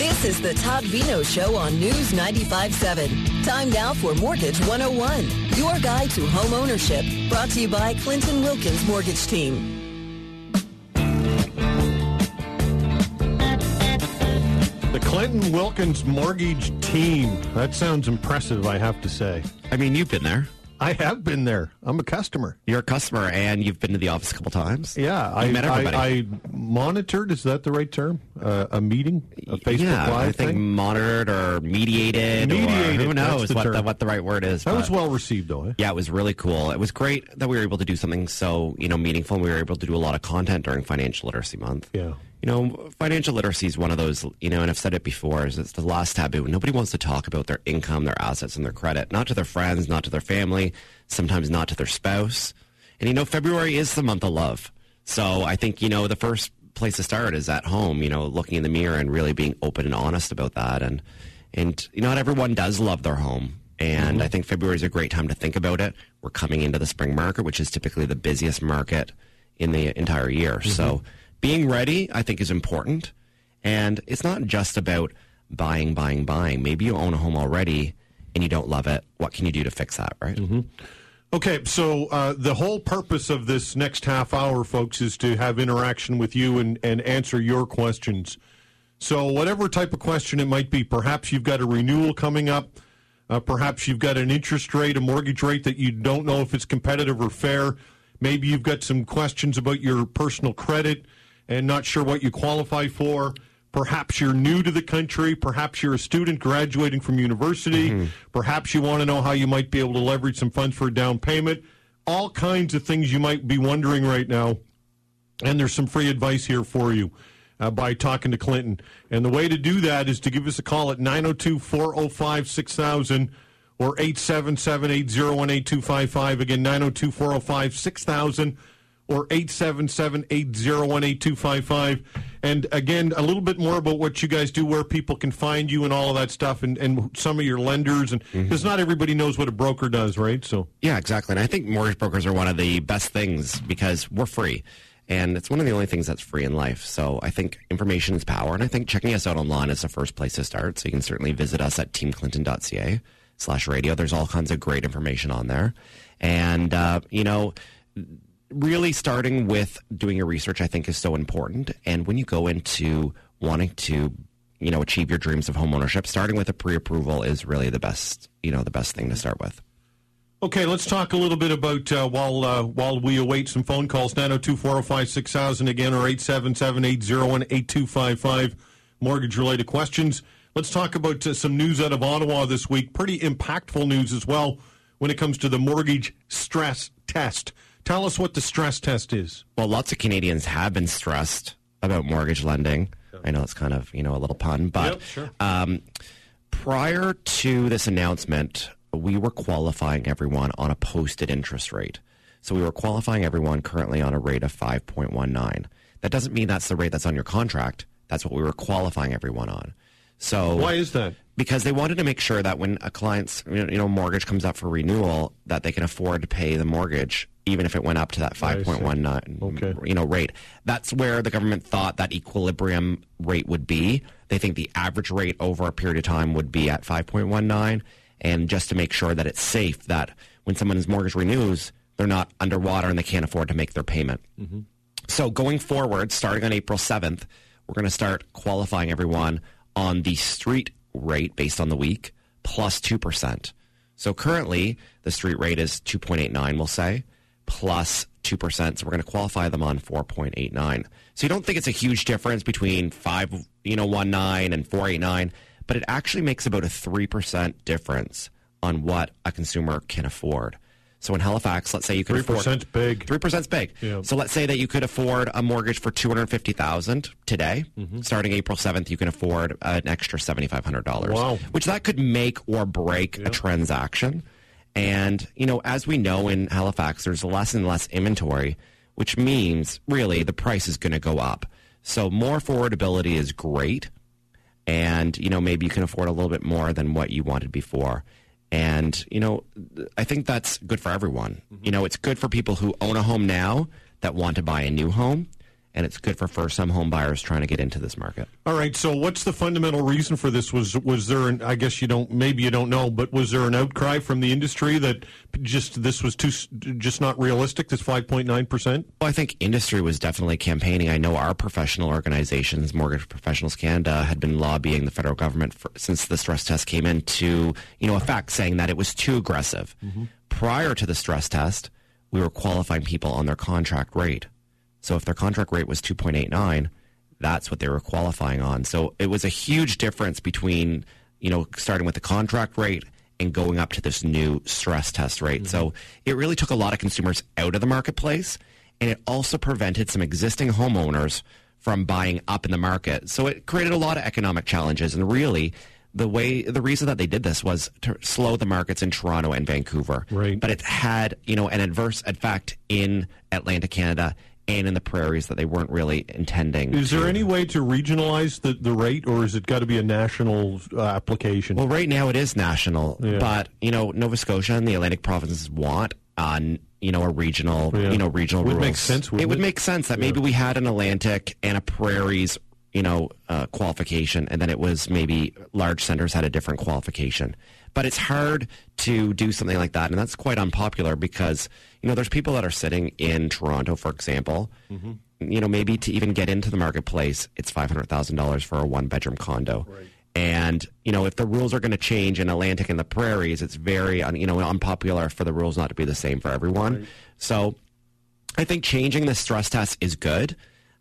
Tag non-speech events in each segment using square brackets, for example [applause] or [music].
This is the Todd Veinotte Show on News 95.7. Time now for Mortgage 101, your guide to home ownership. Brought to you by Clinton Wilkins Mortgage Team. The Clinton Wilkins Mortgage Team. That sounds impressive, I have to say. I mean, you've been there. I have been there. I'm a customer. You're a customer, and you've been to the office a couple times. Yeah, You I, met everybody. I, I monitored. Is that the right term? Uh, a meeting, a Facebook yeah, Live I think thing. monitored or mediated, Mediated, or who knows the what the what the right word is. That was well received, though. Eh? Yeah, it was really cool. It was great that we were able to do something so you know meaningful. and We were able to do a lot of content during Financial Literacy Month. Yeah. You know, financial literacy is one of those, you know, and I've said it before, is it's the last taboo. Nobody wants to talk about their income, their assets, and their credit, not to their friends, not to their family, sometimes not to their spouse. And, you know, February is the month of love. So I think, you know, the first place to start is at home, you know, looking in the mirror and really being open and honest about that. And, and you know, not everyone does love their home. And mm-hmm. I think February is a great time to think about it. We're coming into the spring market, which is typically the busiest market in the entire year. So mm-hmm. Being ready, I think, is important. And it's not just about buying, buying, buying. Maybe you own a home already and you don't love it. What can you do to fix that, right? Okay, so uh, the whole purpose of this next half hour, folks, is to have interaction with you and, and answer your questions. So, whatever type of question it might be, perhaps you've got a renewal coming up, uh, perhaps you've got an interest rate, a mortgage rate that you don't know if it's competitive or fair. Maybe you've got some questions about your personal credit and not sure what you qualify for. Perhaps you're new to the country. Perhaps you're a student graduating from university. Perhaps you want to know how you might be able to leverage some funds for a down payment. All kinds of things you might be wondering right now. And there's some free advice here for you uh, by talking to Clinton. And the way to do that is to give us a call at 902 405 6000 or 877 801 8255. Again, 902 405 6000 or 877 801 8255. And again, a little bit more about what you guys do, where people can find you and all of that stuff, and, and some of your lenders. And because not everybody knows what a broker does, right? So. Yeah, exactly. And I think mortgage brokers are one of the best things because we're free. And it's one of the only things that's free in life. So I think information is power. And I think checking us out online is the first place to start. So you can certainly visit us at teamclinton.ca slash radio. There's all kinds of great information on there. And, uh, you know, really starting with doing your research, I think, is so important. And when you go into wanting to, you know, achieve your dreams of homeownership, starting with a pre-approval is really the best, you know, the best thing to start with. Okay, let's talk a little bit about uh, while uh, while we await some phone calls. 902-405-6000 again or 877-801-8255 mortgage related questions. Let's talk about uh, some news out of Ottawa this week. Pretty impactful news as well when it comes to the mortgage stress test. Tell us what the stress test is. Well, lots of Canadians have been stressed about mortgage lending. I know it's kind of you know a little pun, but Yep, sure. um, prior to this announcement, we were qualifying everyone on a posted interest rate. So we were qualifying everyone currently on a rate of five point one nine. That doesn't mean that's the rate that's on your contract. That's what we were qualifying everyone on. So Why is that? because they wanted to make sure that when a client's you know mortgage comes up for renewal, that they can afford to pay the mortgage even if it went up to that I five see. point one nine Okay. you know rate. That's where the government thought that equilibrium rate would be. They think the average rate over a period of time would be at five point one nine, and just to make sure that it's safe that when someone's mortgage renews, they're not underwater and they can't afford to make their payment. Mm-hmm. So going forward, starting on April 7th, we're going to start qualifying everyone on the street rate based on the week plus 2%. So currently, the street rate is 2.89, we'll say, plus 2%. So we're going to qualify them on 4.89. So you don't think it's a huge difference between 5, you know, 19 and 489, but it actually makes about a 3% difference on what a consumer can afford. So in Halifax, let's say you can Three afford percent's big. Three percent's big. Yeah. So let's say that you could afford a mortgage for two hundred fifty thousand today. Mm-hmm. Starting April seventh, you can afford an extra seventy five hundred dollars. Wow. Which that could make or break a transaction. And you know, as we know in Halifax, there's less and less inventory, which means really the price is going to go up. So more affordability is great, and you know maybe you can afford a little bit more than what you wanted before. And you know, I think that's good for everyone. Mm-hmm. You know, it's good for people who own a home now that want to buy a new home, and it's good for first time home buyers trying to get into this market. All right. So, what's the fundamental reason for this? Was was there? An, I guess you don't. Maybe you don't know, but was there an outcry from the industry that just this was too just not realistic? This five point nine percent. Well, I think industry was definitely campaigning. I know our professional organizations, Mortgage Professionals Canada, had been lobbying the federal government for, since the stress test came in to you know effect, saying that it was too aggressive. Mm-hmm. Prior to the stress test, we were qualifying people on their contract rate. So if their contract rate was 2.89, that's what they were qualifying on. So it was a huge difference between, you know, starting with the contract rate and going up to this new stress test rate. Mm-hmm. So it really took a lot of consumers out of the marketplace and it also prevented some existing homeowners from buying up in the market. So it created a lot of economic challenges and really the way the reason that they did this was to slow the markets in Toronto and Vancouver. Right. But it had, you know, an adverse effect in Atlantic Canada and in the prairies that they weren't really intending. Is to. there any way to regionalize the, the rate, or is it got to be a national uh, application? Well, right now it is national, yeah. but you know Nova Scotia and the Atlantic provinces want on uh, you know a regional yeah. you know regional would rules. make sense. It, it would make sense that yeah. maybe we had an Atlantic and a prairies you know uh, qualification, and then it was maybe large centers had a different qualification. But it's hard to do something like that, and that's quite unpopular because you know there's people that are sitting in Toronto, for example. Mm-hmm. You know, maybe to even get into the marketplace, it's five hundred thousand dollars for a one bedroom condo. Right. And you know, if the rules are going to change in Atlantic and the Prairies, it's very you know unpopular for the rules not to be the same for everyone. Right. So, I think changing the stress test is good.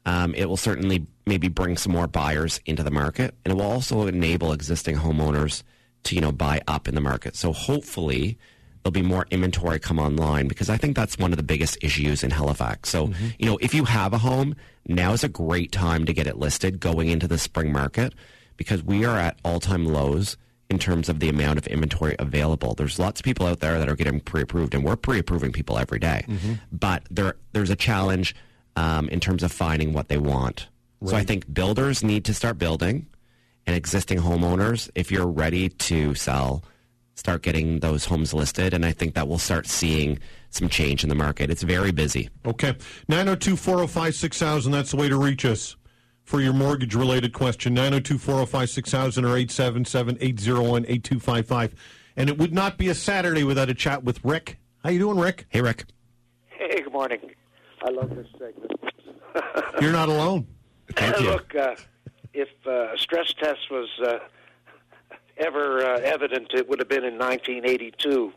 Um, it will certainly maybe bring some more buyers into the market, and it will also enable existing homeowners to you know buy up in the market. So hopefully there'll be more inventory come online because I think that's one of the biggest issues in Halifax. So mm-hmm. you know if you have a home, now is a great time to get it listed going into the spring market because we are at all time lows in terms of the amount of inventory available. There's lots of people out there that are getting pre-approved, and we're pre-approving people every day. Mm-hmm. But there there's a challenge um, in terms of finding what they want. Right. So I think builders need to start building and existing homeowners, if you're ready to sell, start getting those homes listed. And I think that we'll start seeing some change in the market. It's very busy. Okay. 902 405 6000. That's the way to reach us for your mortgage related question. 902 405 6000 or 877 801 8255. And it would not be a Saturday without a chat with Rick. How you doing, Rick? Hey, Rick. Hey, good morning. I love this segment. You're not alone. Thank [laughs] you. Look, uh, if uh, stress test was uh, [laughs] ever uh, evident, it would have been in 1982.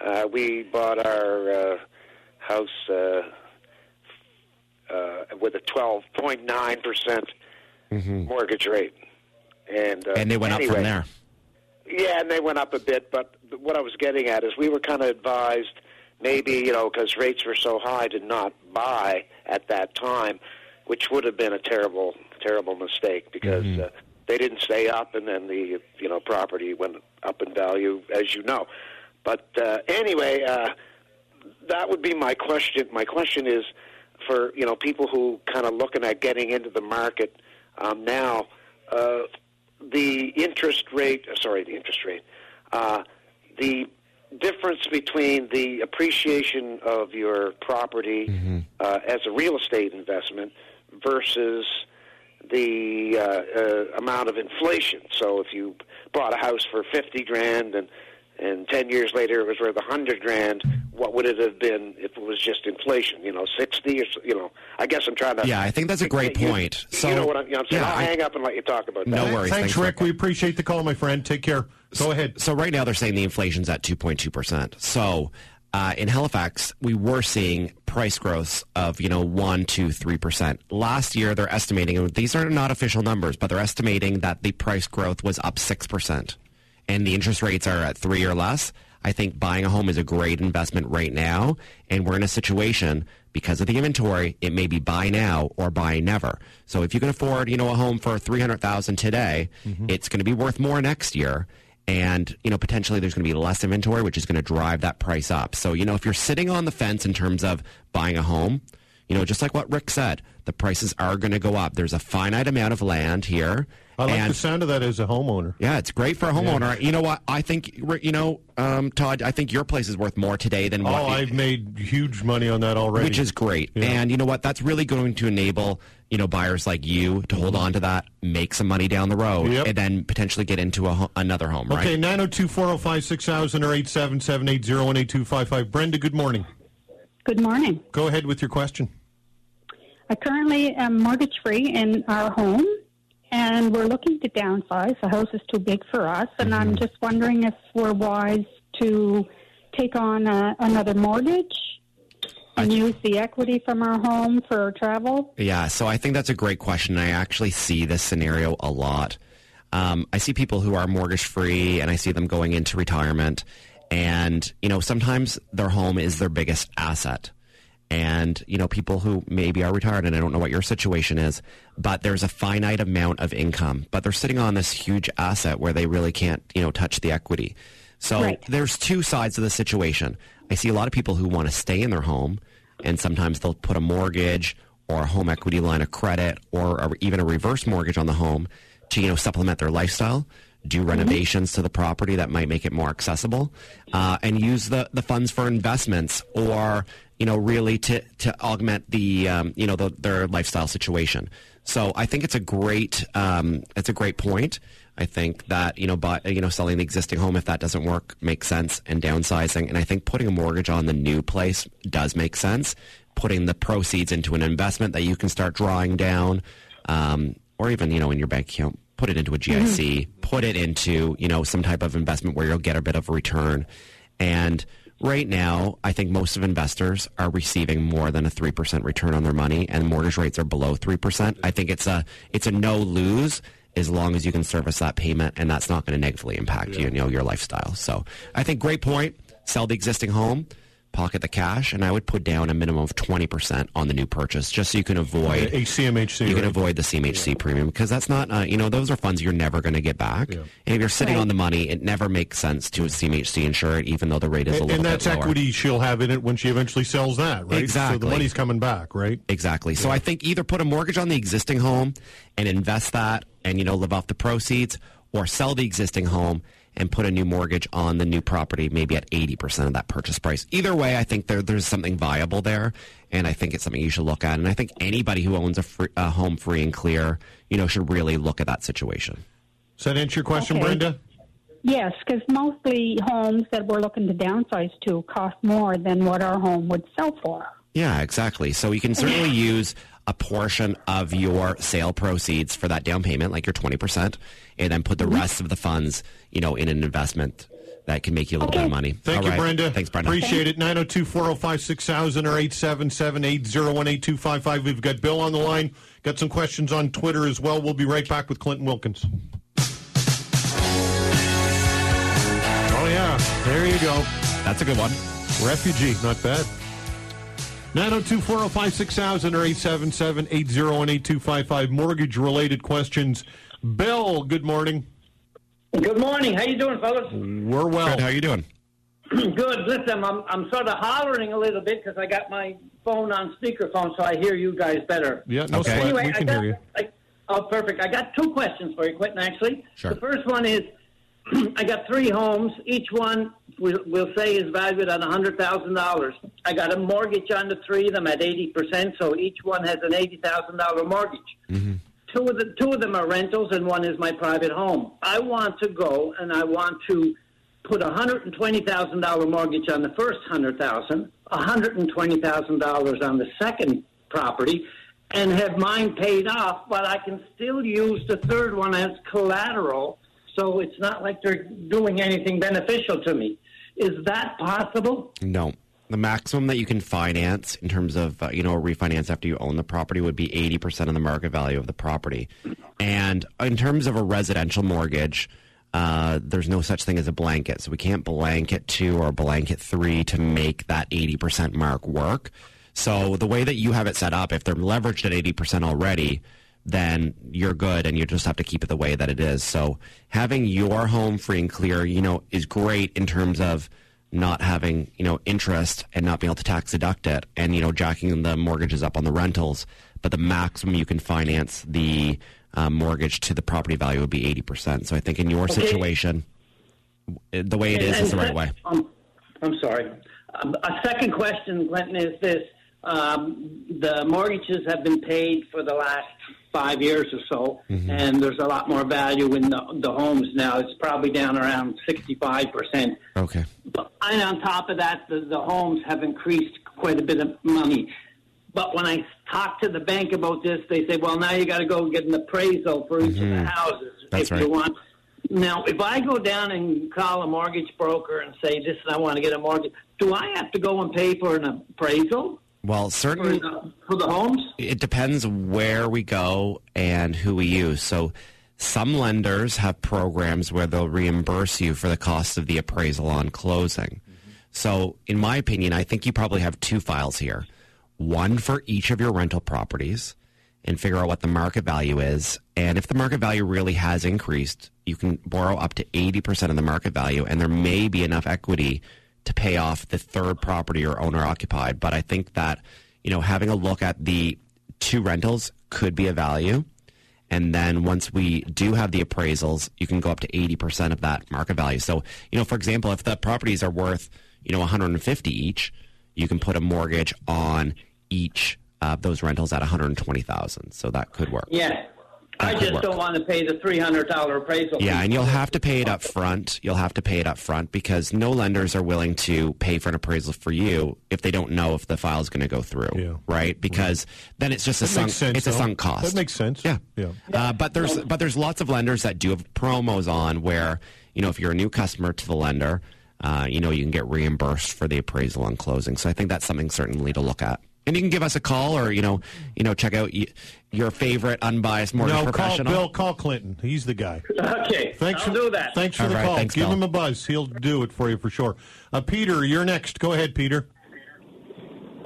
Uh, we bought our uh, house uh, uh, with a 12.9 percent mm-hmm. mortgage rate, and uh, and they went anyway, up from there. Yeah, and they went up a bit. But what I was getting at is we were kind of advised maybe you know because rates were so high to not buy at that time, which would have been a terrible terrible mistake because mm-hmm. uh, they didn't stay up, and then the you know property went up in value, as you know. But uh, anyway, uh, that would be my question. My question is for you know people who kind of looking at getting into the market um, now. Uh, the interest rate, sorry, the interest rate, uh, the difference between the appreciation of your property mm-hmm. uh, as a real estate investment versus the uh, uh, amount of inflation. So if you bought a house for fifty grand and and ten years later it was worth a hundred grand, what would it have been if it was just inflation? You know, sixty or you know. I guess I'm trying to. Yeah, I think that's a great you, point. You, so you know what I'm, you know, I'm saying. Yeah, I'll I, hang up and let you talk about that. No worries. Thanks, Thanks Rick. We appreciate the call, my friend. Take care. Go ahead. So right now they're saying the inflation's at two point two percent. So uh, in Halifax, we were seeing price growths of you know one, two, three percent. Last year, they're estimating and these are not official numbers, but they're estimating that the price growth was up six percent, and the interest rates are at three or less. I think buying a home is a great investment right now, and we're in a situation because of the inventory. It may be buy now or buy never. So if you can afford, you know, a home for three hundred thousand today, mm-hmm. it's going to be worth more next year and you know potentially there's going to be less inventory which is going to drive that price up so you know if you're sitting on the fence in terms of buying a home you know, just like what Rick said, the prices are going to go up. There's a finite amount of land here. I like and the sound of that as a homeowner. yeah, it's great for a homeowner. You know what? I think, you know, um, Todd, I think your place is worth more today than what Oh, I've made huge money on that already. which is great. And you know what? That's really going to enable you know buyers like you to hold on to that, make some money down the road, Yep. and then potentially get into a, another home. Okay, Right? 902 405 6000 or 877 801 Brenda, good morning. Good morning. Go ahead with your question. I currently am mortgage free in our home, and we're looking to downsize. The house is too big for us, and I'm just wondering if we're wise to take on uh, another mortgage and use the equity from our home for travel. Yeah. So I think that's a great question. I actually see this scenario a lot. Um, I see people who are mortgage free, and I see them going into retirement, and you know sometimes their home is their biggest asset. and you know people who maybe are retired and I don't know what your situation is, but there's a finite amount of income, but they're sitting on this huge asset where they really can't you know touch the equity. So Right. there's two sides of the situation. I see a lot of people who want to stay in their home, and sometimes they'll put a mortgage or a home equity line of credit or a, even a reverse mortgage on the home to you know supplement their lifestyle do renovations to the property that might make it more accessible, uh, and use the, the funds for investments or you know really to to augment the um, you know the, their lifestyle situation. So I think it's a great um, it's a great point. I think that you know, but you know, selling the existing home if that doesn't work makes sense, and downsizing. And I think putting a mortgage on the new place does make sense. Putting the proceeds into an investment that you can start drawing down, um, or even you know in your bank account, put it into a GIC, put it into you know some type of investment where you'll get a bit of a return. And right now, I think most of investors are receiving more than a three percent return on their money, and mortgage rates are below three percent. I think it's a it's a no lose as long as you can service that payment, and that's not going to negatively impact you, you know, your lifestyle. So I think great point. Sell the existing home. Pocket the cash, and I would put down a minimum of twenty percent on the new purchase, just so you can avoid A CMHC. you can right? avoid the CMHC premium because that's not, uh, you know, those are funds you're never going to get back. And if you're sitting on the money, it never makes sense to a CMHC insure it, even though the rate is a and, little and that's bit lower. equity she'll have in it when she eventually sells that, right? So Exactly. the money's coming back, right? Exactly. So I think either put a mortgage on the existing home and invest that and, you know, live off the proceeds or sell the existing home and put a new mortgage on the new property, maybe at 80% of that purchase price. Either way, I think there, there's something viable there. And I think it's something you should look at. And I think anybody who owns a, free, a home free and clear, you know, should really look at that situation. Does that answer your question, Okay. Brenda? Yes, because mostly homes that we're looking to downsize to cost more than what our home would sell for. Yeah, exactly. So you can certainly [clears throat] use a portion of your sale proceeds for that down payment, like your 20%, and then put the mm-hmm. rest of the funds, you know, in an investment that can make you a little bit of money. Thank All you, right. Brenda. Thanks, Brenda. Appreciate it. 902 405 6000 or 877 801 8255. We've got Bill on the line. Got some questions on Twitter as well. We'll be right back with Clinton Wilkins. Oh, yeah. There you go. That's a good one. Refugee. Not bad. 902 405 6000 or 877 801 8255. Mortgage related questions. Bill, good morning. Good morning. How you doing, fellas? We're well. Good. How you doing? [clears throat] Good. Listen, I'm I'm sort of hollering a little bit because I got my phone on speakerphone, so I hear you guys better. Yeah, no Okay. sweat. Anyway, we I can got, hear you. I, oh, perfect. I got two questions for you, Quentin. Actually, Sure. the first one is [clears throat] I got three homes. Each one we'll, we'll say is valued at hundred thousand dollars. I got a mortgage on the three of them at eighty percent, so each one has an eighty thousand dollar mortgage. Mm-hmm. Two of the two of them are rentals, and one is my private home. I want to go and I want to put a hundred and twenty thousand dollar mortgage on the first hundred thousand, a hundred and twenty thousand dollars on the second property, and have mine paid off. But I can still use the third one as collateral, so it's not like they're doing anything beneficial to me. Is that possible? No. The maximum that you can finance in terms of, uh, you know, a refinance after you own the property would be 80% of the market value of the property. And in terms of a residential mortgage, uh, there's no such thing as a blanket. So we can't blanket two or blanket three to make that 80% mark work. So the way that you have it set up, if they're leveraged at 80% already, then you're good and you just have to keep it the way that it is. So having your home free and clear, you know, is great in terms of not having you know interest and not being able to tax deduct it, and you know jacking the mortgages up on the rentals. But the maximum you can finance the uh, mortgage to the property value would be eighty percent. So I think in your Okay. situation, the way it is is the right way. Um, I'm sorry. Um, a second question, Clinton, is this. Um, the mortgages have been paid for the last five years or so, Mm-hmm. and there's a lot more value in the, the homes now. It's probably down around 65%. Okay. But and on top of that, the, the homes have increased quite a bit of money. But when I talk to the bank about this, they say, "Well, now you got to go get an appraisal for each of the houses Mm-hmm. That's if right. you want." Now, if I go down and call a mortgage broker and say, "Listen, I want to get a mortgage," do I have to go and pay for an appraisal Well, for the, for the homes? it depends where we go and who we use. So some lenders have programs where they'll reimburse you for the cost of the appraisal on closing. So in my opinion, I think you probably have two files here. One for each of your rental properties and figure out what the market value is. And if the market value really has increased, you can borrow up to 80% of the market value and there may be enough equity to pay off the third property or owner occupied. But I think that, you know, having a look at the two rentals could be a value. And then once we do have the appraisals, you can go up to 80% of that market value. So, you know, for example, if the properties are worth, you know, 150 each, you can put a mortgage on each of those rentals at 120,000. So that could work. Yeah. I just work. don't want to pay the three hundred dollar appraisal. Yeah, fee. and you'll have to pay it up front. You'll have to pay it up front because no lenders are willing to pay for an appraisal for you if they don't know if the file is going to go through, Yeah. right? Because then it's just a sunk makes sense, it's a sunk cost. That makes sense. Yeah, Yeah. Uh, but there's but there's lots of lenders that do have promos on where you know if you're a new customer to the lender, uh, you know you can get reimbursed for the appraisal on closing. So I think that's something certainly to look at. And you can give us a call or you know you know check out y- your favorite unbiased mortgage No, call. Bill. Call Clinton. He's the guy. [laughs] Okay. Thanks I'll for do that. Thanks for All the right, call. thanks, Give Bill. him a buzz. He'll do it for you for sure. Uh, Peter, you're next. Go ahead, Peter.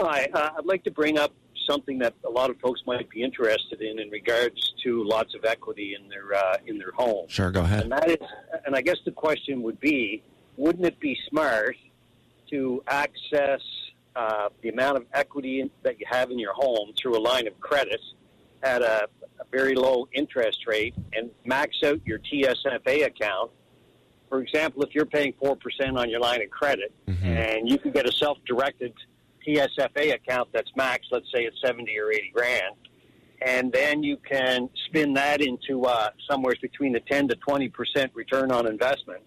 Hi, uh, I'd like to bring up something that a lot of folks might be interested in in regards to lots of equity in their uh, in their home. Sure, go ahead. And that is, and I guess the question would be, wouldn't it be smart to access uh, the amount of equity that you have in your home through a line of credit at a, a very low interest rate and max out your TSFA account? For example, if you're paying four percent on your line of credit, and you can get a self-directed TSFA account that's max, let's say it's seventy or eighty grand, and then you can spin that into uh, somewhere between the ten to twenty percent return on investment,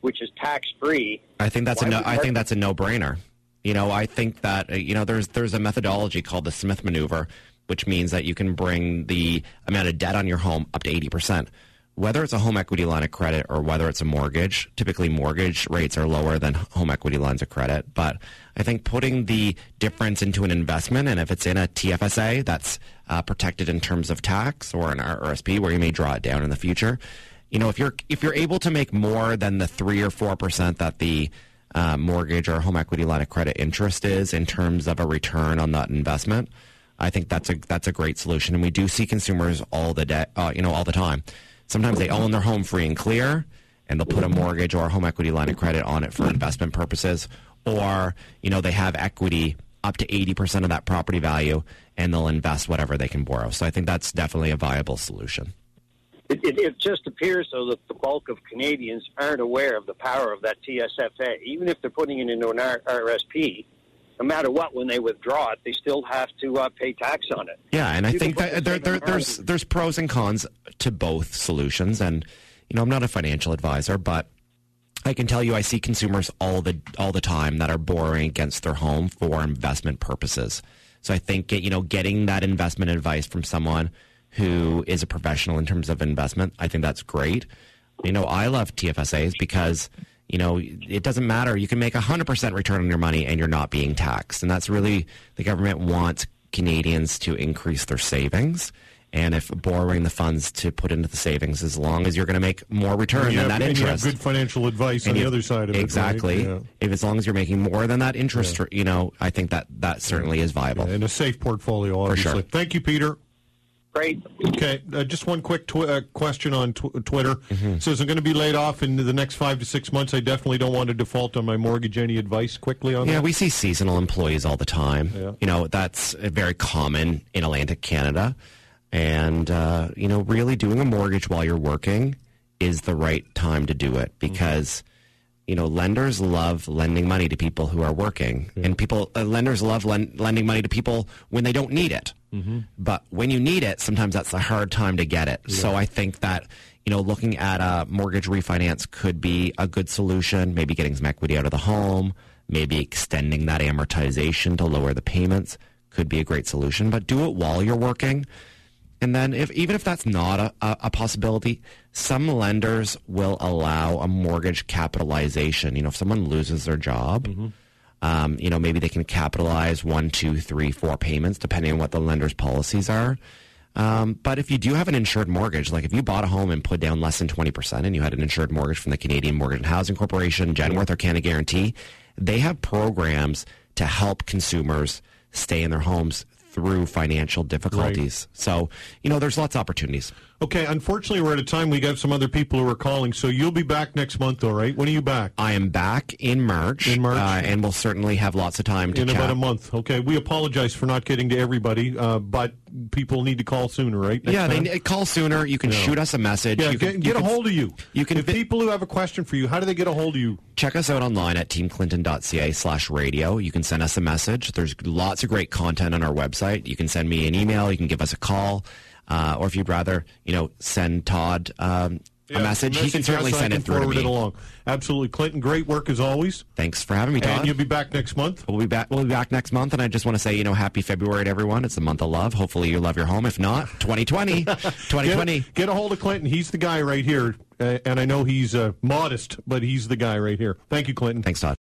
which is tax free. I think that's a no, I think that's a no-brainer. You know, I think that uh, you know there's there's a methodology called the Smith maneuver, which means that you can bring the amount of debt on your home up to 80%. Whether it's a home equity line of credit or whether it's a mortgage, typically mortgage rates are lower than home equity lines of credit. But I think putting the difference into an investment, and if it's in a TFSA that's uh, protected in terms of tax or an RRSP where you may draw it down in the future, you know, if you're if you're able to make more than the three or four percent that the uh, mortgage or home equity line of credit interest is in terms of a return on that investment, I think that's a that's a great solution. And we do see consumers all the day, uh, you know, all the time. Sometimes they own their home free and clear, and they'll put a mortgage or a home equity line of credit on it for investment purposes, or you know they have equity up to eighty percent of that property value, and they'll invest whatever they can borrow. So I think that's definitely a viable solution. It, it, it just appears though that the bulk of Canadians aren't aware of the power of that TSFA, even if they're putting it into an R- RSP. No matter what, when they withdraw it, they still have to uh, pay tax on it. Yeah, and I think that the there, there, there's there's pros and cons to both solutions, and you know I'm not a financial advisor, but I can tell you I see consumers all the all the time that are borrowing against their home for investment purposes. So I think you know getting that investment advice from someone who is a professional in terms of investment, I think that's great. You know, I love TFSAs because you know it doesn't matter. You can make a hundred percent return on your money and you're not being taxed, and that's really the government wants Canadians to increase their savings. And if borrowing the funds to put into the savings, as long as you're going to make more return than have, that and you have interest, good financial advice on and the other side of it. right? exactly. Yeah. If as long as you're making more than that interest, you know, I think that that certainly is viable. And a safe portfolio, For sure. Thank you, Peter. Great. Okay, uh, just one quick tw- uh, question on tw- Twitter. Mm-hmm. Says I'm going to be laid off in the next five to six months. I definitely don't want to default on my mortgage. Any advice quickly on Yeah, that? we see seasonal employees all the time. Yeah. You know, that's uh, very common in Atlantic Canada. And, uh, you know, really doing a mortgage while you're working is the right time to do it because, you know, lenders love lending money to people who are working. And people, uh, lenders love len- lending money to people when they don't need it. Mm-hmm. But when you need it, sometimes that's a hard time to get it. So I think that, you know, looking at a mortgage refinance could be a good solution, maybe getting some equity out of the home, maybe extending that amortization to lower the payments could be a great solution. But do it while you're working. And then, if even if that's not a, a, a possibility, some lenders will allow a mortgage capitalization. You know, if someone loses their job, mm-hmm. Um, you know, maybe they can capitalize one, two, three, four payments, depending on what the lender's policies are. Um, but if you do have an insured mortgage, like if you bought a home and put down less than 20% and you had an insured mortgage from the Canadian Mortgage and Housing Corporation, Genworth, or Canada Guarantee, they have programs to help consumers stay in their homes through financial difficulties. So, you know, there's lots of opportunities. Okay, unfortunately, we're at a time we got some other people who are calling, so you'll be back next month, all right? When are you back? I am back in March. In March? Uh, and we'll certainly have lots of time to In chat. about a month. Okay, we apologize for not getting to everybody, uh, but people need to call sooner, right? Next yeah, they time? ne- call sooner. You can Yeah. shoot us a message. Yeah, you get, can, get you a can hold of you. you can if vi- people who have a question for you, how do they get a hold of you? check us out online at teamclinton.ca slash radio. You can send us a message. There's lots of great content on our website. You can send me an email. You can give us a call. Uh, or if you'd rather, you know, send Todd um, a message, he can certainly yes, send it through to me. it along. Absolutely, Clinton. Great work as always. Thanks for having me, Todd. And you'll be back next month. We'll be back. We'll be back next month, and I just want to say, you know, happy February to everyone. It's the month of love. Hopefully, you love your home. If not, [laughs] 2020, 2020. Get, get a hold of Clinton. He's the guy right here, uh, and I know he's uh, modest, but he's the guy right here. Thank you, Clinton. Thanks, Todd.